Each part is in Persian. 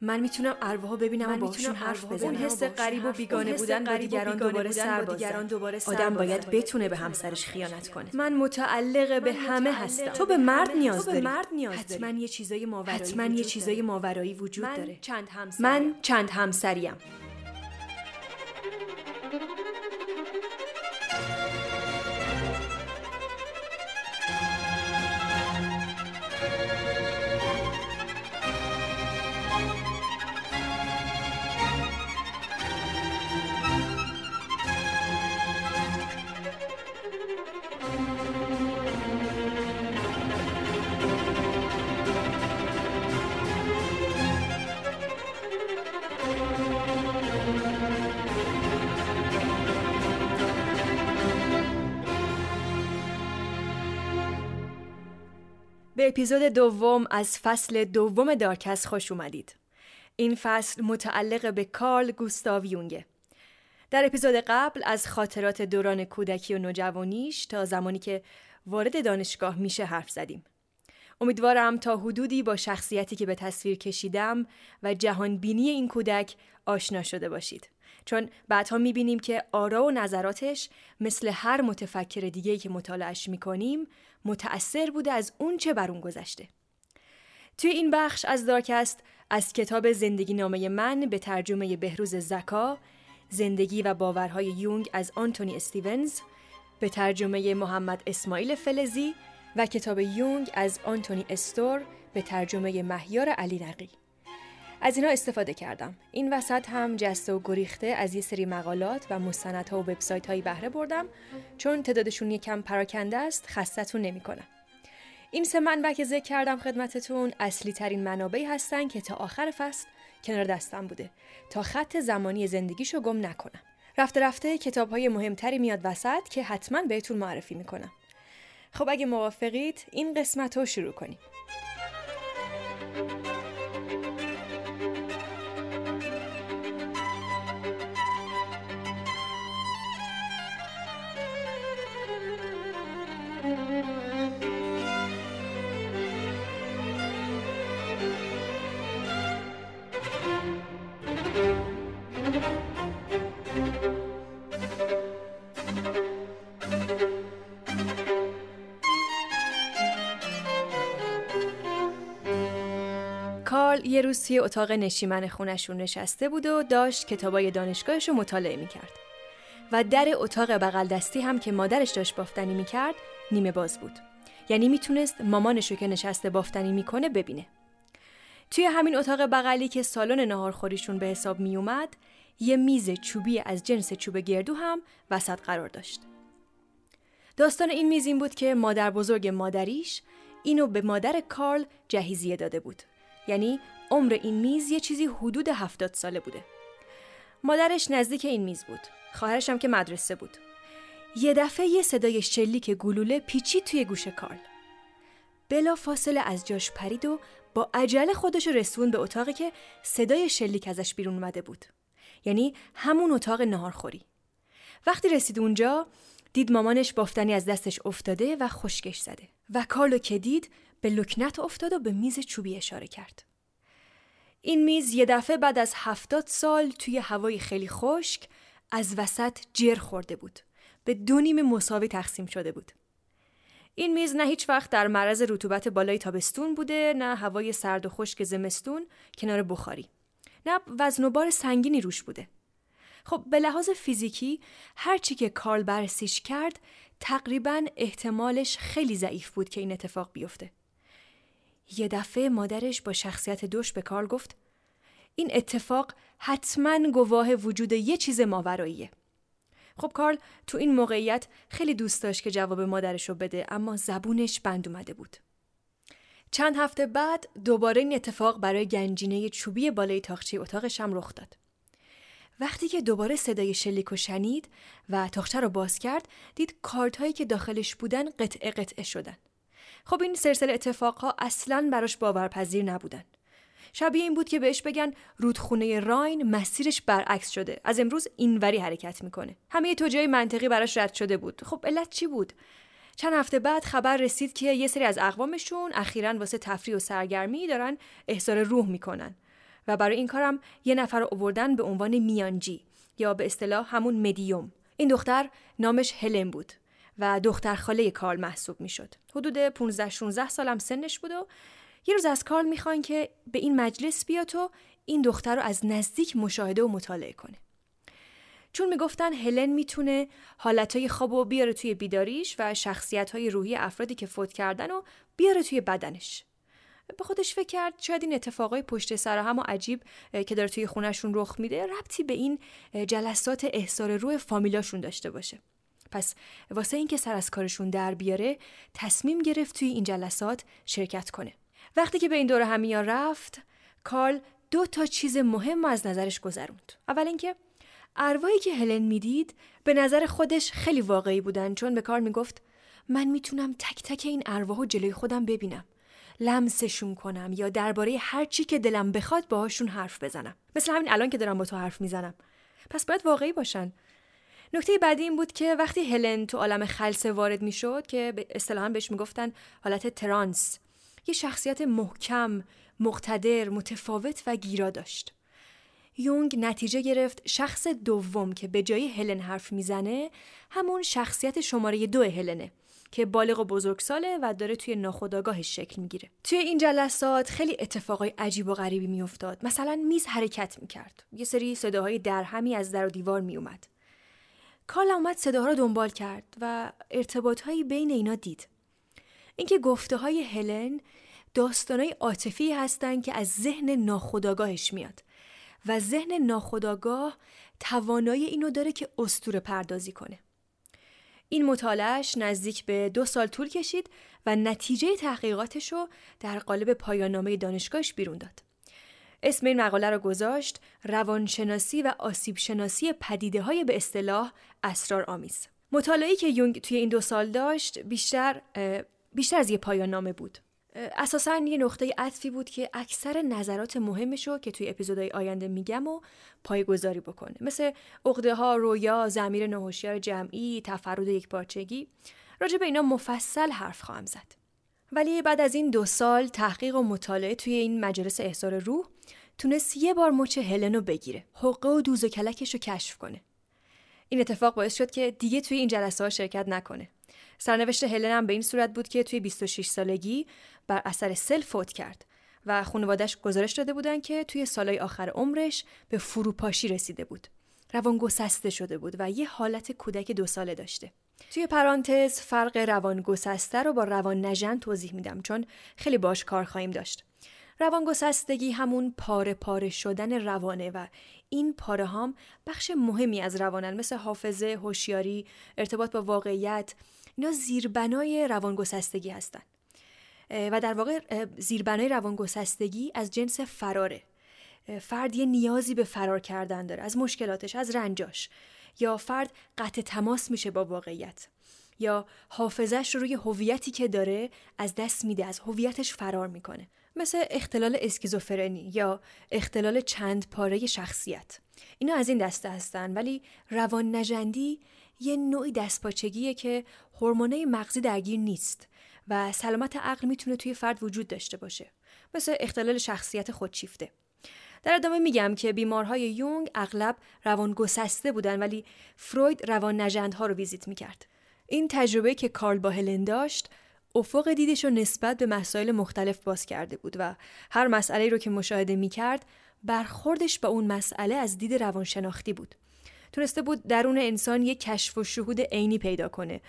من می‌تونم ارواح ببینم و باشون حرف بزنم. اون حس غریب و بیگانه بودن با دیگران دوباره سر دیگران دوباره آدم باید بتونه به همسرش خیانت کنه. من متعلق به همه هستم. تو به مرد نیاز داری. مرد نیاز حتما یه چیزای ماورایی حتما یه چیزای ماورایی وجود من داره. من چند همسریم. به اپیزود دوم از فصل دوم دارکس خوش اومدید. این فصل متعلق به کارل گوستاو یونگه. در اپیزود قبل از خاطرات دوران کودکی و نوجوانیش تا زمانی که وارد دانشگاه میشه حرف زدیم. امیدوارم تا حدودی با شخصیتی که به تصویر کشیدم و جهانبینی این کودک آشنا شده باشید. چون بعدها می‌بینیم که آرا و نظراتش مثل هر متفکر دیگه که مطالعش می‌کنیم متأثر بوده از اون چه بر اون گذشته. توی این بخش از دارکست از کتاب زندگی نامه من به ترجمه بهروز زکا زندگی و باورهای یونگ از آنتونی استیونز به ترجمه محمد اسماعیل فلزی و کتاب یونگ از آنتونی استور به ترجمه مهیار علی رقی. از اینا استفاده کردم. این وسط هم جسته و گریخته از یه سری مقالات و مستندها و وبسایت هایی بهره بردم چون تعدادشون یکم پراکنده است خستتون نمی‌کنم. این سه منبع که ذکر کردم خدمتتون اصلی ترین منابعی هستن که تا آخر فصل کنار دستم بوده تا خط زمانی زندگیشو گم نکنم. رفته رفته کتاب های مهمتری میاد وسط که حتما بهتون معرفی می‌کنم. خب اگه موافقید این قسمت رو شروع کنیم. روز توی اتاق نشیمن خونشون نشسته بود و داشت کتابای دانشگاهش رو مطالعه می‌کرد. و در اتاق بغل دستی هم که مادرش داشت بافتنی می‌کرد نیمه باز بود. یعنی می‌تونست مامانش رو که نشسته بافتنی می‌کنه ببینه. توی همین اتاق بغلی که سالن ناهارخوریشون به حساب میومد یه میز چوبی از جنس چوب گردو هم وسط قرار داشت. داستان این میز این بود که مادر بزرگ مادریش اینو به مادر کارل جهیزیه داده بود. یعنی عمر این میز یه چیزی حدود هفتاد ساله بوده. مادرش نزدیک این میز بود. خواهرش هم که مدرسه بود. یه دفعه یه صدای شلیک گلوله پیچی توی گوش کارل. بلا فاصله از جاش پرید و با عجله خودش رسون به اتاقی که صدای شلیک ازش بیرون اومده بود. یعنی همون اتاق نهارخوری. وقتی رسید اونجا دید مامانش بافتنی از دستش افتاده و خشکش زده و کارلو که دید به لکنت افتاد و به میز چوبی اشاره کرد. این میز یه دفعه بعد از هفتاد سال توی هوای خیلی خشک از وسط جر خورده بود. به دو نیم مساوی تقسیم شده بود. این میز نه هیچ وقت در معرض رطوبت بالای تابستون بوده نه هوای سرد و خشک زمستون کنار بخاری. نه وزن و بار سنگینی روش بوده. خب به لحاظ فیزیکی هرچی که کارل بررسیش کرد تقریبا احتمالش خیلی ضعیف بود که این اتفاق بیفته. یه دفعه مادرش با شخصیت دوش به کارل گفت این اتفاق حتما گواه وجود یه چیز ماوراییه. خب کارل تو این موقعیت خیلی دوست داشت که جواب مادرش رو بده اما زبونش بند اومده بود. چند هفته بعد دوباره این اتفاق برای گنجینه چوبی بالای تاخچه اتاقش هم رخ داد. وقتی که دوباره صدای شلیک و شنید و تاخچه رو باز کرد دید کارت هایی که داخلش بودن قطعه قطعه شدن. خب این سلسله اتفاقها اصلا براش باورپذیر نبودن. شبیه این بود که بهش بگن رودخونه راین مسیرش برعکس شده. از امروز اینوری حرکت می‌کنه. همه توجیه منطقی براش رد شده بود. خب علت چی بود؟ چند هفته بعد خبر رسید که یه سری از اقوامشون اخیرا واسه تفریح و سرگرمی دارن احضار روح می‌کنن. و برای این کارم یه نفر رو آوردن به عنوان میانجی یا به اصطلاح همون مدیوم. این دختر نامش هلن بود. و دختر خاله کارل محسوب می‌شد. حدود 15 16 سالم سنش بود و یه روز از کارل می‌خوان که به این مجلس بیاد و این دختر رو از نزدیک مشاهده و مطالعه کنه. چون می‌گفتن هلن می‌تونه حالتهای خواب و بیاره توی بیداریش و شخصیت های روحی افرادی که فوت کردن و بیاره توی بدنش. به خودش فکر کرد شاید این اتفاقای پشت سر هم و عجیب که داره توی خونشون رخ میده ربطی به این جلسات احسار روح فامیلاشون داشته باشه. پس واسه اینکه سر از کارشون در بیاره تصمیم گرفت توی این جلسات شرکت کنه. وقتی که به این دور همیان رفت کارل دو تا چیز مهم از نظرش گذروند. اول اینکه ارواحی که هلن می‌دید به نظر خودش خیلی واقعی بودن چون به کار می‌گفت من می‌تونم تک تک این ارواح جلوی خودم ببینم لمسشون کنم یا درباره هر چی که دلم بخواد باهاشون حرف بزنم. مثل همین الان که دارم با تو حرف می‌زنم. پس باید واقعی باشن. نکته بعدی این بود که وقتی هلن تو عالم خلصه وارد می‌شد که به اصطلاحا بهش می‌گفتن حالت ترانس یه شخصیت محکم مقتدر متفاوت و گیرا داشت. یونگ نتیجه گرفت شخص دوم که به جای هلن حرف می‌زنه همون شخصیت شماره دو هلنه که بالغ و بزرگساله و داره توی ناخودآگاهش شکل می‌گیره. توی این جلسات خیلی اتفاقای عجیب و غریبی میافتاد. مثلا میز حرکت می‌کرد. یه سری صداهای درهمی از در و دیوار میومد کال اومد صداها رو دنبال کرد و ارتباطهایی بین اینا دید اینکه گفته های هلن داستانهای عاطفی هستند که از ذهن ناخودآگاهش میاد و ذهن ناخودآگاه توانایی اینو داره که استور پردازی کنه این مطالعهش نزدیک به دو سال طول کشید و نتیجه تحقیقاتش رو در قالب پایانامه دانشگاهش بیرون داد. اسم این مقاله را گذاشت روانشناسی و آسیب شناسی پدیده های به اصطلاح اسرار آمیز. مطالعه‌ای که یونگ توی این دو سال داشت بیشتر بیشتر از یه پایان نامه بود. اساسا یه نقطه عطفی بود که اکثر نظرات مهمش رو که توی اپیزودهای آینده میگم و پایگذاری بکنه. مثل عقده ها رویا زمیر نهوشیار جمعی تفرد یک پارچگی راجع به اینا مفصل حرف خواهم زد. ولی بعد از این دو سال تحقیق و مطالعه توی این مجلس احضار روح تونست یه بار مچ هلن رو بگیره. حقه و دوز و کلکش رو کشف کنه. این اتفاق باعث شد که دیگه توی این جلسه ها شرکت نکنه سرنوشت هلن هم به این صورت بود که توی 26 سالگی بر اثر سل فوت کرد و خانوادش گزارش داده بودن که توی سالهای آخر عمرش به فروپاشی رسیده بود. روان گسسته شده بود و یه حالت کودک دو ساله داشته. توی پرانتز فرق روان گسسته رو با روان نژند توضیح میدم چون خیلی باش کار خواهیم داشت. روان گسستگی همون پاره پاره شدن روانه و این پاره هم بخش مهمی از روانن مثل حافظه، هوشیاری، ارتباط با واقعیت اینا زیربنای روانگسستگی هستن. و در واقع زیربنای روانگسستگی از جنس فراره. فرد یه نیازی به فرار کردن داره از مشکلاتش از رنجاش. یا فرد قطع تماس میشه با واقعیت. یا حافظش رو روی هویتی که داره از دست میده از هویتش فرار می‌کنه. مثل اختلال اسکیزوفرنی یا اختلال چند پاره شخصیت. اینا از این دسته هستن ولی روان نجندی یه نوعی دستپاچگیه که هورمونای مغزی درگیر نیست و سلامت عقل می‌تونه توی فرد وجود داشته باشه. مثل اختلال شخصیت خودشیفته. در ادامه میگم که بیمارهای یونگ اغلب روان گسسته بودن ولی فروید روان نجندها رو ویزیت می‌کرد. این تجربه که کارل با هلن داشت افق دیدش رو نسبت به مسائل مختلف باز کرده بود و هر مسئله رو که مشاهده می‌کرد برخوردش با اون مسئله از دید روانشناختی بود. تونسته بود درون انسان یک کشف و شهود عینی پیدا کنه.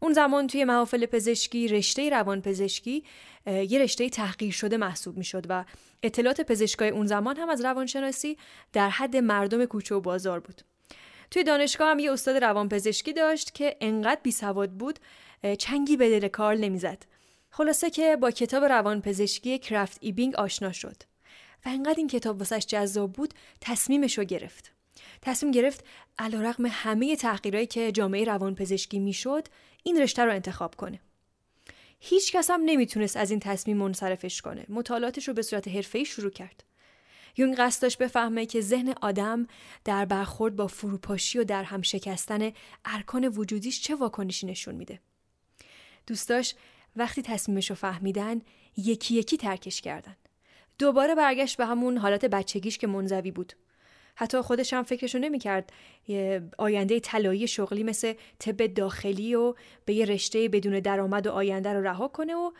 اون زمان توی محافل پزشکی رشته روان پزشکی یه رشته تحقیر شده محسوب می‌شد و اطلاعات پزشکای اون زمان هم از روانشناسی در حد مردم کوچه و بازار بود. توی دانشگاه هم یه استاد روانپزشکی داشت که انقدر بی سواد بود چنگی به دل کارل نمی‌زد. خلاصه که با کتاب روانپزشکی کرافت ایبینگ آشنا شد. و انقدر این کتاب واسش جذاب بود تصمیمش رو گرفت. تصمیم گرفت علیرغم همه تحقیرهایی که جامعه روانپزشکی می‌شد این رشته رو انتخاب کنه. هیچ کس هم نمی‌تونست از این تصمیم منصرفش کنه. مطالعاتش رو به صورت حرفه‌ای شروع کرد. یونگ قصد داشت بفهمه که ذهن آدم در برخورد با فروپاشی و در هم شکستن ارکان وجودیش چه واکنشی نشون میده. دوستاش وقتی تصمیمش رو فهمیدن یکی یکی ترکش کردن. دوباره برگشت به همون حالت بچگیش که منزوی بود. حتی خودش هم فکرشو نمی‌کرد یه آینده طلایی شغلی مثل طب داخلی و به یه رشته بدون درآمد و آینده رو رها کنه و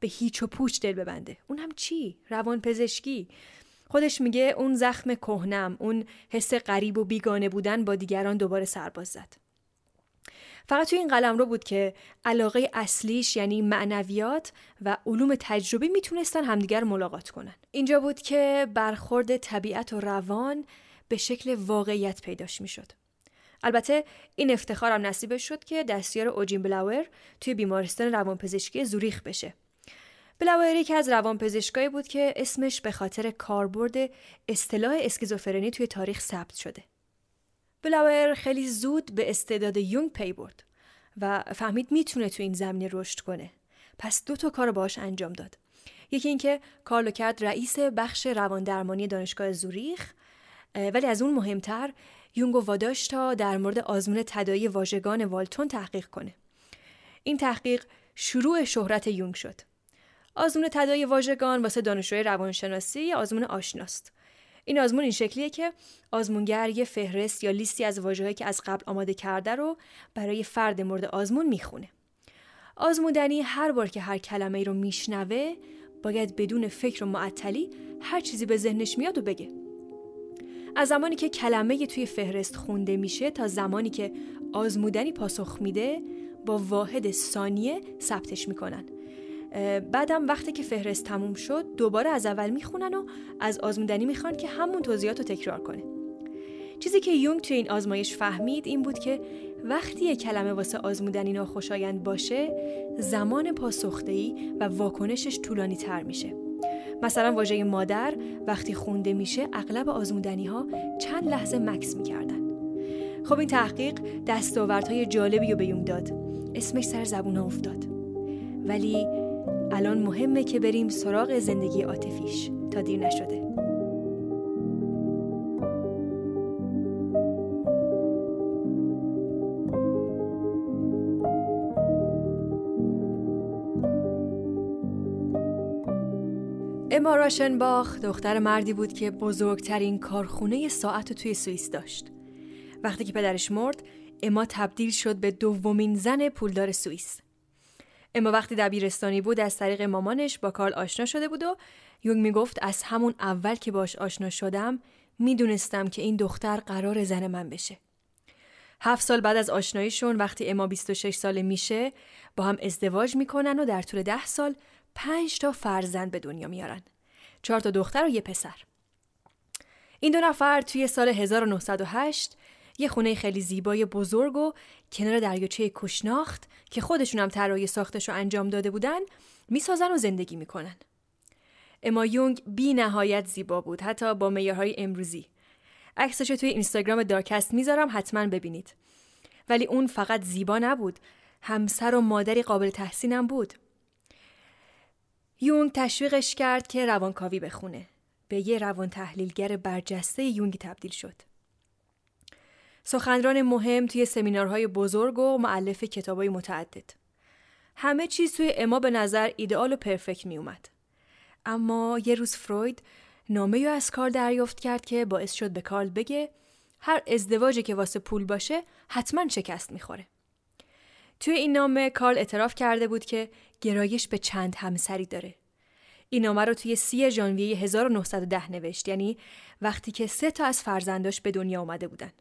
به هیچ و پوچ دل ببنده. اون هم چی؟ روان پزشکی خودش میگه اون زخم کهنم اون حس غریب و بیگانه بودن با دیگران دوباره سرباز زد. فقط توی این قلم رو بود که علاقه اصلیش یعنی معنویات و علوم تجربی می‌تونستن همدیگر ملاقات کنن. اینجا بود که برخورد طبیعت و روان به شکل واقعیت پیداش می‌شد. البته این افتخارم نصیبش شد که دستیار اوجین بلاور توی بیمارستان روانپزشکی زوریخ بشه. بلاور یکی از روانپزشکایی بود که اسمش به خاطر کاربرد اصطلاح اسکیزوفرنی توی تاریخ ثبت شده. بلاور خیلی زود به استعداد یونگ پی برد و فهمید می‌تونه تو این زمینه رشد کنه. پس دو تا کار باش انجام داد. یکی اینکه کارلو کرد رئیس بخش رواندرمانی دانشگاه زوریخ ولی از اون مهمتر یونگو واداش تا در مورد آزمون تدایی واژگان والتون تحقیق کنه. این تحقیق شروع شهرت یونگ شد. آزمون تدایی واژگان واسه دانشجوی روانشناسی آزمون آشناست. این آزمون این شکلیه که آزمونگر یه فهرست یا لیستی از واژه‌هایی که از قبل آماده کرده رو برای فرد مورد آزمون می‌خونه. آزمودنی هر بار که هر کلمه ای رو میشنوه باید بدون فکر و معطلی هر چیزی به ذهنش میاد و بگه. از زمانی که کلمه توی فهرست خونده میشه تا زمانی که آزمودنی پاسخ میده با واحد ثانیه ثبتش می‌کنن بعدم وقتی که فهرست تموم شد دوباره از اول می‌خونن و از آزمودنی می‌خوان که همون توضیحات رو تکرار کنه. چیزی که یونگ توی این آزمایش فهمید این بود که وقتی یک کلمه واسه آزمودنی ناخوشایند باشه زمان پاسخدهی و واکنشش طولانی تر میشه. مثلا واژه مادر وقتی خونده میشه اغلب آزمودنی ها چند لحظه مکس می‌کردن. خب این تحقیق دستاوردهای جالبی رو به یونگ داد. اسمش سر زبون افتاد. ولی الان مهمه که بریم سراغ زندگی عاطفیش تا دیر نشده اما راشنباخ دختر مردی بود که بزرگترین کارخونه ساعت توی سوئیس داشت. وقتی که پدرش مرد، اما تبدیل شد به دومین زن پولدار سوئیس. اما وقتی دبیرستانی بود از طریق مامانش با کارل آشنا شده بود و یونگ می‌گفت از همون اول که باش آشنا شدم می‌دونستم که این دختر قرار زن من بشه. هفت سال بعد از آشناییشون وقتی اما 26 ساله میشه با هم ازدواج می‌کنن و در طول ده سال پنج تا فرزند به دنیا میارن. چهار تا دختر و یه پسر. این دو نفر توی سال 1908 یه خونه خیلی زیبای بزرگ و کنار دریاچه کشناخت که خودشون هم طراحی ساختش رو انجام داده بودن می‌سازن و زندگی می‌کنن. اما یونگ بی نهایت زیبا بود حتی با معیارهای امروزی. عکسش توی اینستاگرام دارکست می‌ذارم حتما ببینید. ولی اون فقط زیبا نبود همسر و مادری قابل تحسینم بود. یونگ تشویقش کرد که روانکاوی بخونه. به یه روان تحلیلگر برجسته یونگی تبدیل شد. سخنران مهم توی سمینارهای بزرگ و معلف کتابای متعدد. همه چیز توی اما به نظر ایدئال و پرفکت می اومد. اما یه روز فروید نامه یا از کار دریافت کرد که باعث شد به کارل بگه هر ازدواجی که واسه پول باشه حتما شکست می‌خوره. توی این نامه کارل اعتراف کرده بود که گرایش به چند همسری داره. این نامه رو توی سی ژانویه 1910 نوشت یعنی وقتی که سه تا از فرزنداش به دنیا آمده بودن.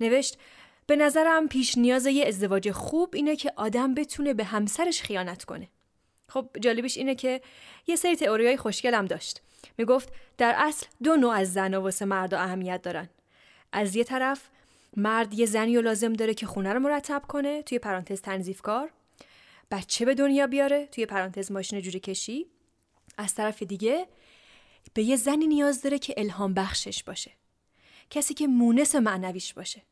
نوشت به نظرم پیش نیاز یه ازدواج خوب اینه که آدم بتونه به همسرش خیانت کنه. خب جالبیش اینه که یه سری تئوریای خوشگلم داشت. می‌گفت در اصل دو نوع از زن و واسه مردا اهمیت دارن. از یه طرف مرد یه زنی رو لازم داره که خونه رو مرتب کنه توی پرانتز تنظیفکار بچه به دنیا بیاره توی پرانتز ماشین جوری کشی از طرف دیگه به یه زنی نیاز داره که الهام بخشش باشه کسی که مونس معنویش باشه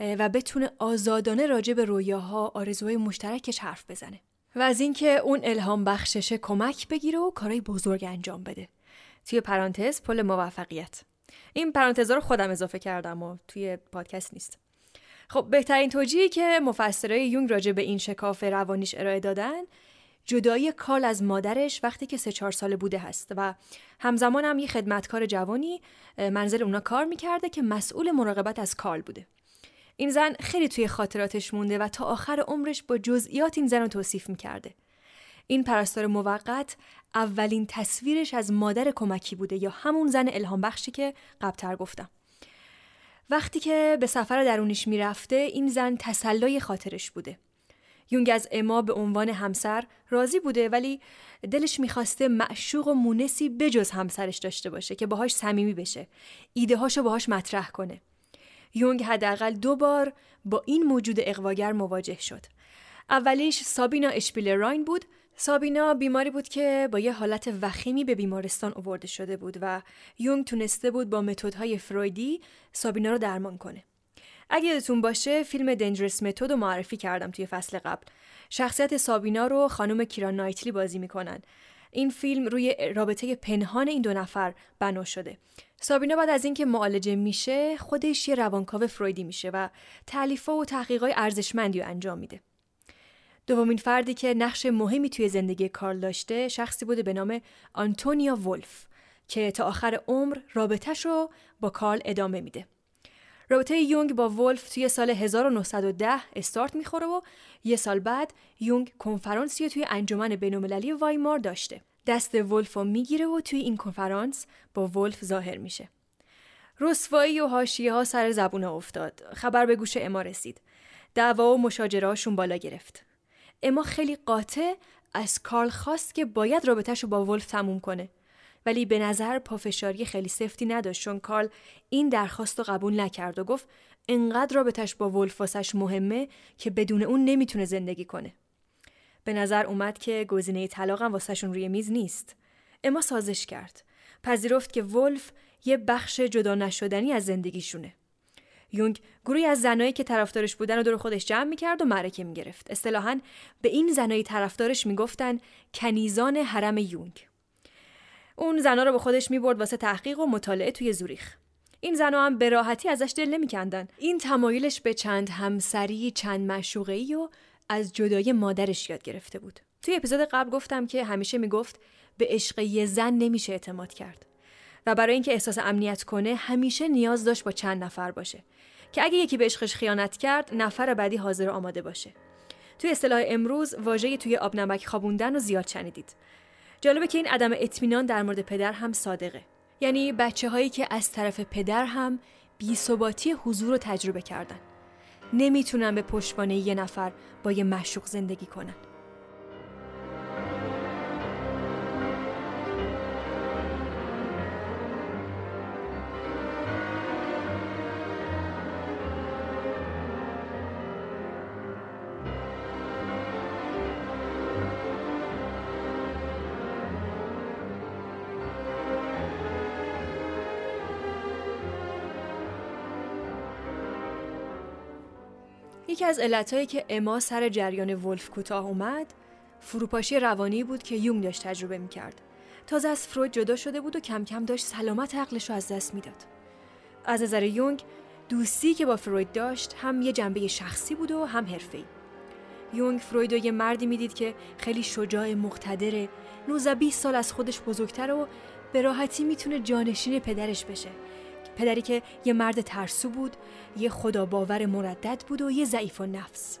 و بتونه آزادانه راجع به رویاها آرزوهای مشترکش حرف بزنه. و از اینکه اون الهام بخششه کمک بگیره و کارهای بزرگ انجام بده. توی پرانتز پل موفقیت. این پرانتزا رو خودم اضافه کردم و توی پادکست نیست. خب بهترین توجیهی که مفسرای یونگ راجع به این شکاف روانیش ارائه دادن جدایی کارل از مادرش وقتی که سه چهار ساله بوده هست و همزمان هم یه خدمتکار جوانی منزل اونا کار می‌کرده که مسئول مراقبت از کارل بوده. این زن خیلی توی خاطراتش مونده و تا آخر عمرش با جزئیات این زن رو توصیف می‌کرده. این پرستار موقت اولین تصویرش از مادر کمکی بوده یا همون زن الهام بخشی که قبلتر گفتم. وقتی که به سفر درونیش می‌رفته این زن تسلای خاطرش بوده. یونگ از اما به عنوان همسر راضی بوده ولی دلش می‌خواسته معشوق و مونسی بجز همسرش داشته باشه که باهاش صمیمی بشه ایده هاشو باهاش مطرح کنه. یونگ حداقل دو بار با این موجود اقواگر مواجه شد. اولیش سابینا اشپیل راین بود. سابینا بیماری بود که با یه حالت وخیمی به بیمارستان آورده شده بود و یونگ تونسته بود با متدهای فرویدی سابینا رو درمان کنه. اگه یادتون باشه فیلم دنجرس متد رو معرفی کردم توی فصل قبل. شخصیت سابینا رو خانم کیران نایتلی بازی می‌کنن. این فیلم روی رابطه پنهان این دو نفر بنا شده. سابینا بعد از اینکه معالجه میشه خودش یه روانکاو فرویدی میشه و تألیفات و تحقیقات ارزشمندی رو انجام میده. دومین فردی که نقش مهمی توی زندگی کارل داشته شخصی بوده به نام آنتونیا ولف که تا آخر عمر رابطهش رو با کارل ادامه میده. رابطه یونگ با ولف توی سال 1910 استارت می‌خوره و یه سال بعد یونگ کنفرانسی توی انجمن بینالمللی وایمار داشته. دست ولف رو می‌گیره و توی این کنفرانس با ولف ظاهر میشه. رسوایی و حاشیه ها سر زبون افتاد. خبر به گوش اما رسید. دعوا و مشاجرهاشون بالا گرفت. اما خیلی قاطع از کارل خواست که باید رابطهش رو با ولف تموم کنه ولی به نظر پافشاری خیلی سفتی نداشت چون کارل این درخواست رو قبول نکرد و گفت انقدر رابطش با ولف واسش مهمه که بدون اون نمی‌تونه زندگی کنه. به نظر اومد که گزینه طلاقم واسهشون روی میز نیست. اما سازش کرد. پذیرفت که ولف یه بخش جدا نشدنی از زندگیشونه. یونگ گروهی از زنایی که طرفدارش بودن و دور خودش جمع می‌کرد و معرکه می‌گرفت. اصطلاحا به این زنای طرفدارش می‌گفتن کنیزان حرم یونگ. اون زنا رو به خودش می‌برد واسه تحقیق و مطالعه توی زوریخ. این زنا هم به راحتی ازش دل نمیکندن. این تمایلش به چند همسری چند مشوقه‌ای و از جدای مادرش یاد گرفته بود. توی اپیزود قبل گفتم که همیشه می‌گفت به عشق یه زن نمیشه اعتماد کرد. و برای اینکه احساس امنیت کنه همیشه نیاز داشت با چند نفر باشه. که اگه یکی به عشقش خیانت کرد نفر بعدی حاضر و آماده باشه. توی اصطلاح امروز واژه توی آب نمک خوابوندن رو زیاد شنیدید. جالبه که این عدم اطمینان در مورد پدر هم صادقه. یعنی بچه هایی که از طرف پدر هم بیثباتی حضور رو تجربه کردن. نمی‌تونن به پشتوانه یه نفر با یه مشوق زندگی کنن. یکی از علتهایی که اما سر جریان ولف کوتاه اومد فروپاشی روانی بود که یونگ داشت تجربه می‌کرد. تازه از فروید جدا شده بود و کم کم داشت سلامت عقلش رو از دست می‌داد. از نظر یونگ دوستی که با فروید داشت هم یه جنبه شخصی بود و هم حرفه‌ای. یونگ فروید رو یه مردی می‌دید که خیلی شجاع مقتدره 19 20 سال از خودش بزرگتر و به راحتی می‌تونه جانشین پدرش بشه. پدری که یه مرد ترسو بود یه خدا باور مردد بود و یه ضعیف و نفس.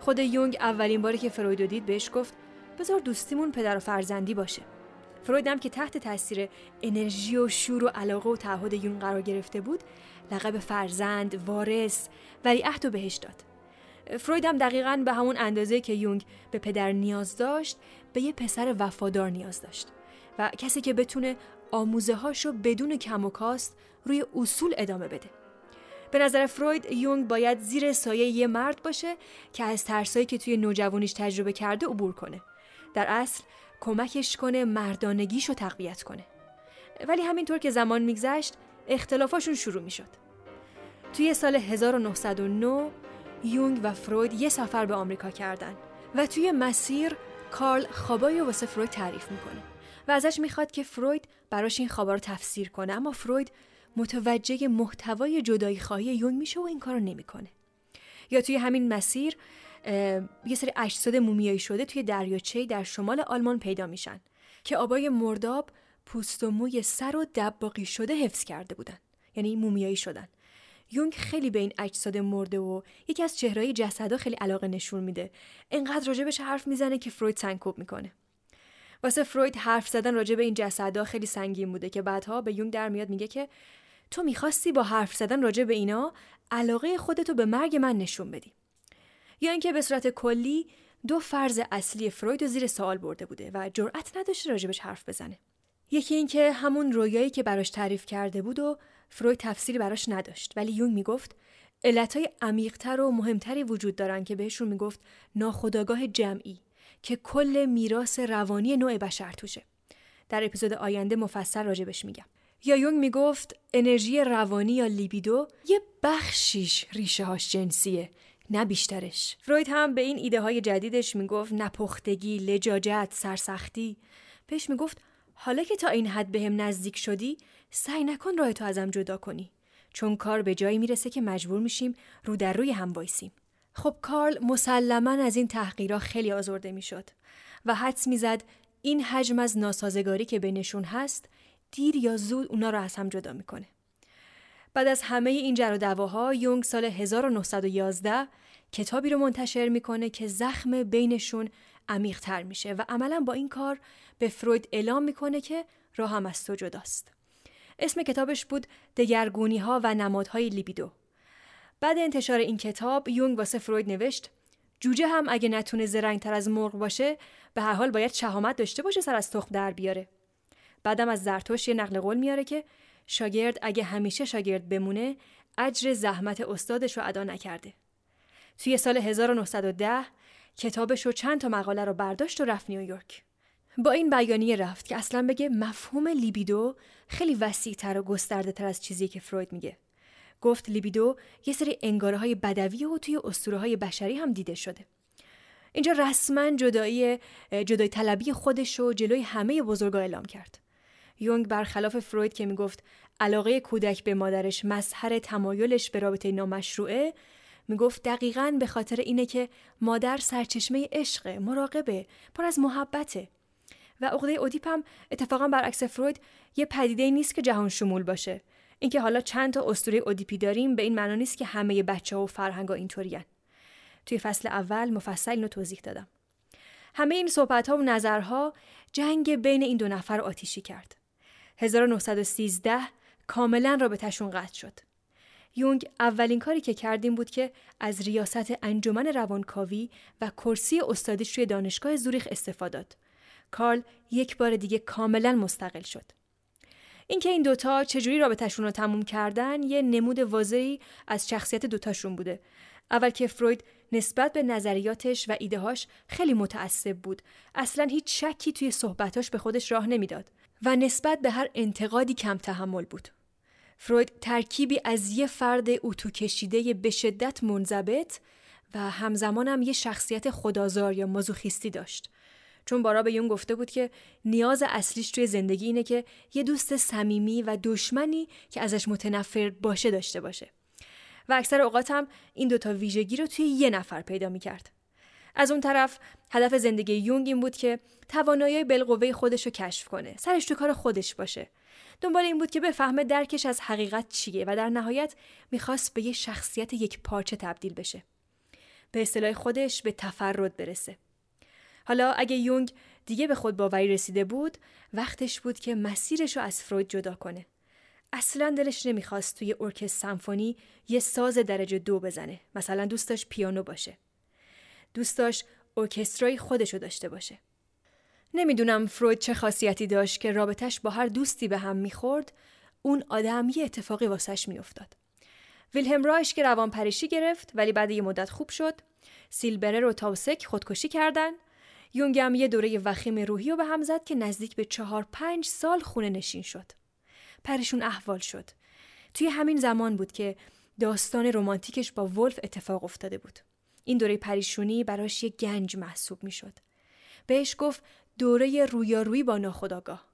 خود یونگ اولین باری که فروید دید بهش گفت بذار دوستیمون پدر و فرزندی باشه. فروید هم که تحت تاثیر انرژی و شور و علاقه و تعهد یونگ قرار گرفته بود لقب فرزند وارث ولی عهد و بهش داد. فروید هم دقیقا به همون اندازه که یونگ به پدر نیاز داشت به یه پسر وفادار نیاز داشت و کسی که بتونه آموزه هاشو بدون کم و کاست روی اصول ادامه بده. به نظر فروید یونگ باید زیر سایه یه مرد باشه که از ترسایی که توی نوجوانیش تجربه کرده عبور کنه. در اصل کمکش کنه مردانگیشو تقویت کنه. ولی همینطور که زمان میگذشت اختلافاشون شروع می‌شد. توی سال 1909 یونگ و فروید یه سفر به آمریکا کردن و توی مسیر کارل خوابای واسه فروید تعریف می‌کنه. و ازش می‌خواد که فروید براش این خوابا رو تفسیر کنه. اما فروید متوجه محتوای جدایی خواهی یونگ میشه و این کارو نمی‌کنه. یا توی همین مسیر یه سری اجساد مومیایی شده توی دریاچه در شمال آلمان پیدا میشن که آبای مرداب پوست و موی سر و دباقی شده حفظ کرده بودن. یعنی مومیایی شدن. یونگ خیلی به این اجساد مرده و یکی از چهرهای جسدها خیلی علاقه نشون میده. انقدر راجبش حرف می‌زنه که فروید سنکوب می‌کنه. واسه فروید حرف زدن راجع به این جسدها خیلی سنگین بوده که بعدها به یونگ در میاد میگه که تو می‌خواستی با حرف زدن راجع به اینا علاقه خودتو به مرگ من نشون بدی. یا اینکه به صورت کلی دو فرض اصلی فروید رو زیر سوال برده بوده و جرأت نداشته راجبش حرف بزنه. یکی اینکه همون رویایی که براش تعریف کرده بود و فروید تفسیری براش نداشت. ولی یونگ می‌گفت علتهای عمیقتر و مهمتری وجود دارن که بهشون می‌گفت ناخداگاه جمعی. که کل میراث روانی نوع بشر توشه. در اپیزود آینده مفصل راجبش میگم. یا یونگ می‌گفت انرژی روانی یا لیبیدو یه بخشیش ریشه هاش جنسیه نه بیشترش. فروید هم به این ایده های جدیدش می‌گفت نپختگی لجاجت سرسختی. بهش می‌گفت حالا که تا این حد بهم به نزدیک شدی سعی نکن راه تو ازم جدا کنی. چون کار به جایی می‌رسه که مجبور میشیم رو در روی هم وایسیم. خب کارل مسلما از این تحقیرها خیلی آزرده می‌شد و حدس می‌زد این حجم از ناسازگاری که بینشون هست دیر یا زود اونا رو از هم جدا می‌کنه بعد از همه این جر و دواها یونگ سال 1911 کتابی رو منتشر می‌کنه که زخم بینشون عمیق تر میشه و عملا با این کار به فروید اعلام می‌کنه که راه هم از تو جداست. اسم کتابش بود دگرگونی ها و نمادهای لیبیدو. بعد انتشار این کتاب یونگ واسه فروید نوشت جوجه هم اگه نتونه زرنگ تر از مرغ باشه به هر حال باید شهامت داشته باشه سر از تخم در بیاره. بعدم از زرتوش یه نقل قول میاره که شاگرد اگه همیشه شاگرد بمونه اجر زحمت استادش رو ادا نکرده. توی سال 1910 کتابش رو چند تا مقاله رو برداشت و رفت نیویورک. با این بیانیه رفت که اصلا بگه مفهوم لیبیدو خیلی وسیعتر و گسترده تر از چیزی که فروید میگه. گفت لیبیدو یه سری انگاره های بدوی و توی اسطوره های بشری هم دیده شده. اینجا رسما جدایی جدای طلبی خودش رو جلوی همه بزرگا اعلام کرد. یونگ برخلاف فروید که می‌گفت علاقه کودک به مادرش مظهر تمایلش به رابطه نامشروعه می‌گفت دقیقا به خاطر اینه که مادر سرچشمه عشق مراقبه پر از محبته و عقده اودیپ هم اتفاقا برعکس فروید یه پدیده نیست که جهان شمول باشه اینکه حالا چند تا اسطوره اودیپی داریم به این معنا نیست که همه بچه ها و فرهنگ ها اینطورین توی فصل اول مفصل اینو توضیح دادم همه این صحبت ها و نظرها جنگ بین این دو نفر آتیشی کرد 1913 کاملا رابطهشون قطع شد یونگ اولین کاری که کردیم بود که از ریاست انجمن روانکاوی و کرسی استادیش روی دانشگاه زوریخ استفاده داد. کارل یک بار دیگه کاملا مستقل شد. اینکه این دوتا چجوری رابطهشون رو تموم کردن یه نمود واضحی از شخصیت دوتاشون بوده. اول که فروید نسبت به نظریاتش و ایدههاش خیلی متعصب بود. اصلا هیچ شکی توی صحبتاش به خودش راه نمی‌داد و نسبت به هر انتقادی کم تحمل بود. فروید ترکیبی از یه فرد اتو کشیده به شدت منضبط و همزمان هم یه شخصیت خدازار یا مازوخیستی داشت. چون بارا به یون گفته بود که نیاز اصلیش توی زندگی اینه که یه دوست صمیمی و دشمنی که ازش متنفر باشه داشته باشه. و اکثر اوقات هم این دوتا ویژگی رو توی یه نفر پیدا می‌کرد. از اون طرف هدف زندگی یونگ این بود که توانایی بالقوه خودش رو کشف کنه. سرش تو کار خودش باشه. دنبال این بود که بفهمه درکش از حقیقت چیه و در نهایت می‌خواست به یه شخصیت یک پارچه تبدیل بشه. به اصطلاح خودش به تفرد برسه. حالا اگه یونگ دیگه به خود باوری رسیده بود وقتش بود که مسیرش رو از فروید جدا کنه. اصلا دلش نمی‌خواست توی ارکستر سمفونی یه ساز درجه دو بزنه. مثلا دوست داشت پیانو باشه. دوست داشت ارکسترای خودشو داشته باشه. نمی‌دونم فروید چه خاصیتی داشت که رابطش با هر دوستی به هم می‌خورد اون آدم یه اتفاقی واسش میافتاد. ویلهم رایش که روان پریشی گرفت ولی بعد یه مدت خوب شد سیلبرر و تاوسک خودکشی کردن یونگم یه دوره وخیم روحی رو به هم زد که نزدیک به چهار پنج سال خونه نشین شد. پرشون احوال شد. توی همین زمان بود که داستان رمانتیکش با ولف اتفاق افتاده بود. این دوره پریشونی براش یه گنج محسوب می‌شد. بهش گفت دوره رویارویی با ناخداگاه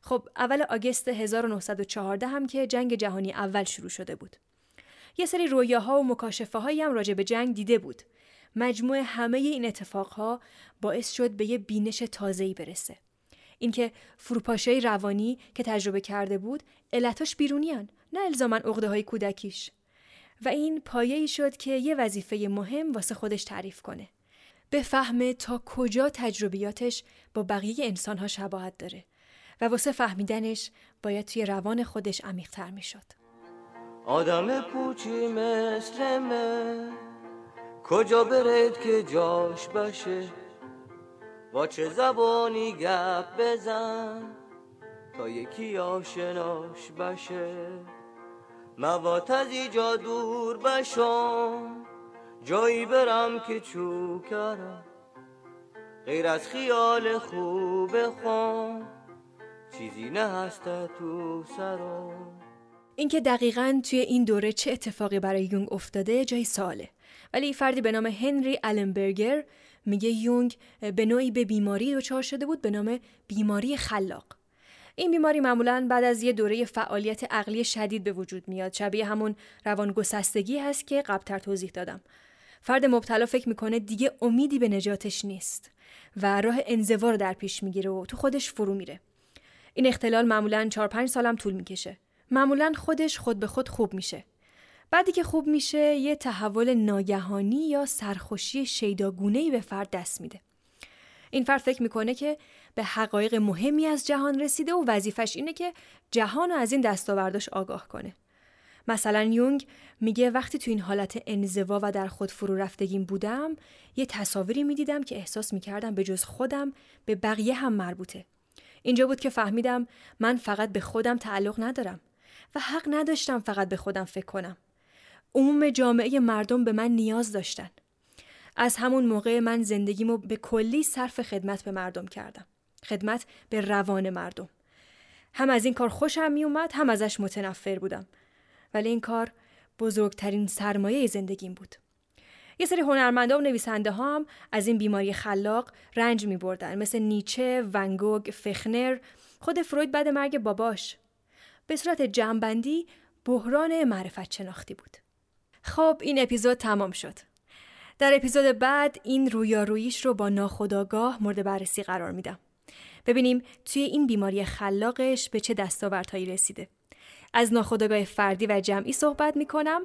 خب اول آگست 1914 هم که جنگ جهانی اول شروع شده بود. یه سری رویاها و مکاشفه هایی هم راجع به جنگ دیده بود. مجموع همه این اتفاقها باعث شد به یه بینش تازه‌ای برسه. اینکه فروپاشای روانی که تجربه کرده بود علتاش بیرونیان نه الزاما عقده های کودکیش و این پایه ای شد که یه وظیفه مهم واسه خودش تعریف کنه بفهمه تا کجا تجربیاتش با بقیه انسانها شباهت داره و واسه فهمیدنش باید توی روان خودش عمیقتر می‌شد. آدم پوچی مثل من کجا برید که جاش باشه؟ با چه زبانی گپ بزن تا یکی آشناش باشه؟ موات از ایجا دور بشم جایی برم که چوکرم غیر از خیال خوب خون چیزی نه هست تو سرم اینکه دقیقا توی این دوره چه اتفاقی برای یونگ افتاده جای ساله ولی فردی به نام هنری النبرگر میگه یونگ به نوعی به بیماری دچار شده بود به نام بیماری خلاق. این بیماری معمولا بعد از یه دوره فعالیت عقلی شدید به وجود میاد. شبیه همون روان گسستگی هست که قبلتر توضیح دادم. فرد مبتلا فکر می‌کنه دیگه امیدی به نجاتش نیست و راه انزوا رو در پیش می‌گیره و تو خودش فرو میره. این اختلال معمولا 4 5 سالم طول می‌کشه. معمولا خودش خود به خود خوب میشه. بعدی که خوب میشه یه تحول ناگهانی یا سرخوشی شیداگونهی به فرد دست میده. این فرد فکر می‌کنه که به حقایق مهمی از جهان رسیده و وظیفش اینه که جهان رو از این دستاورداش آگاه کنه. مثلا یونگ میگه وقتی تو این حالت انزوا و در خود فرو رفتگیم بودم یه تصاویری می‌دیدم که احساس می‌کردم به جز خودم به بقیه هم مربوطه. اینجا بود که فهمیدم من فقط به خودم تعلق ندارم. و حق نداشتم فقط به خودم فکر کنم. عموم جامعه مردم به من نیاز داشتن. از همون موقع من زندگیمو به کلی صرف خدمت به مردم کردم. خدمت به روان مردم. هم از این کار خوشم میومد هم ازش متنفر بودم. ولی این کار بزرگترین سرمایه زندگیم بود. یه سری هنرمندا و نویسنده هم از این بیماری خلاق رنج می بردن مثل نیچه، ونگوگ، فخنر، خود فروید بعد مرگ باباش. به صورت جمعبندی بحران معرفت شناختی بود. خب این اپیزود تمام شد. در اپیزود بعد این رویاروییش رو با ناخداگاه مورد بررسی قرار میدم. ببینیم توی این بیماری خلاقش به چه دستاوردهایی رسیده. از ناخودآگاه فردی و جمعی صحبت می کنم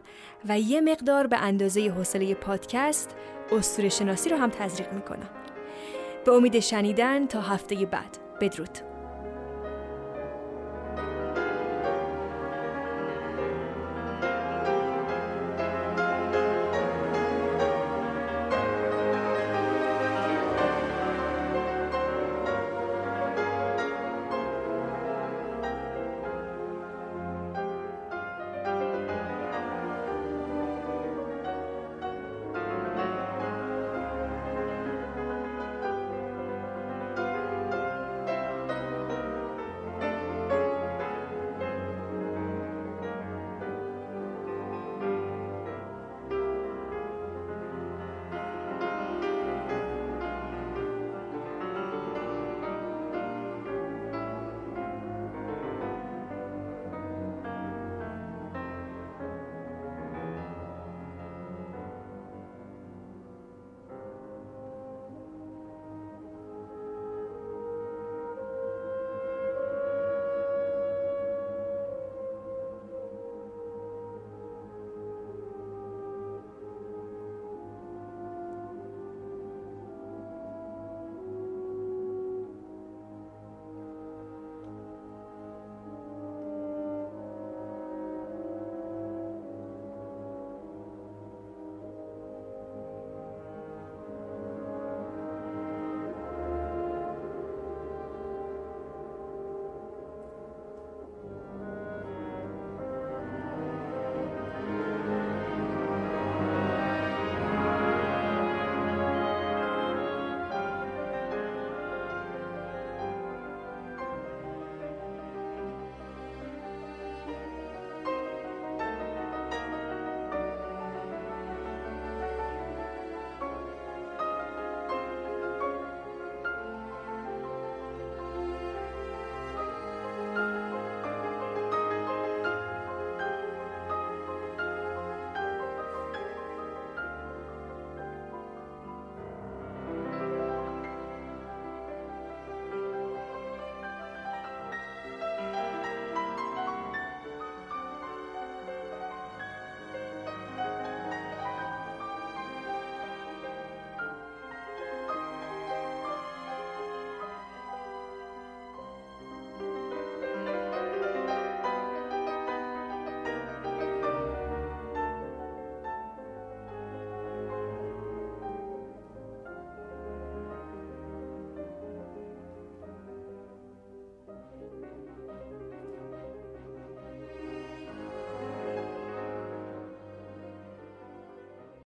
و یه مقدار به اندازه حوصله پادکست اسطوره شناسی رو هم تزریق می کنم. به امید شنیدن تا هفته بعد. بدرود.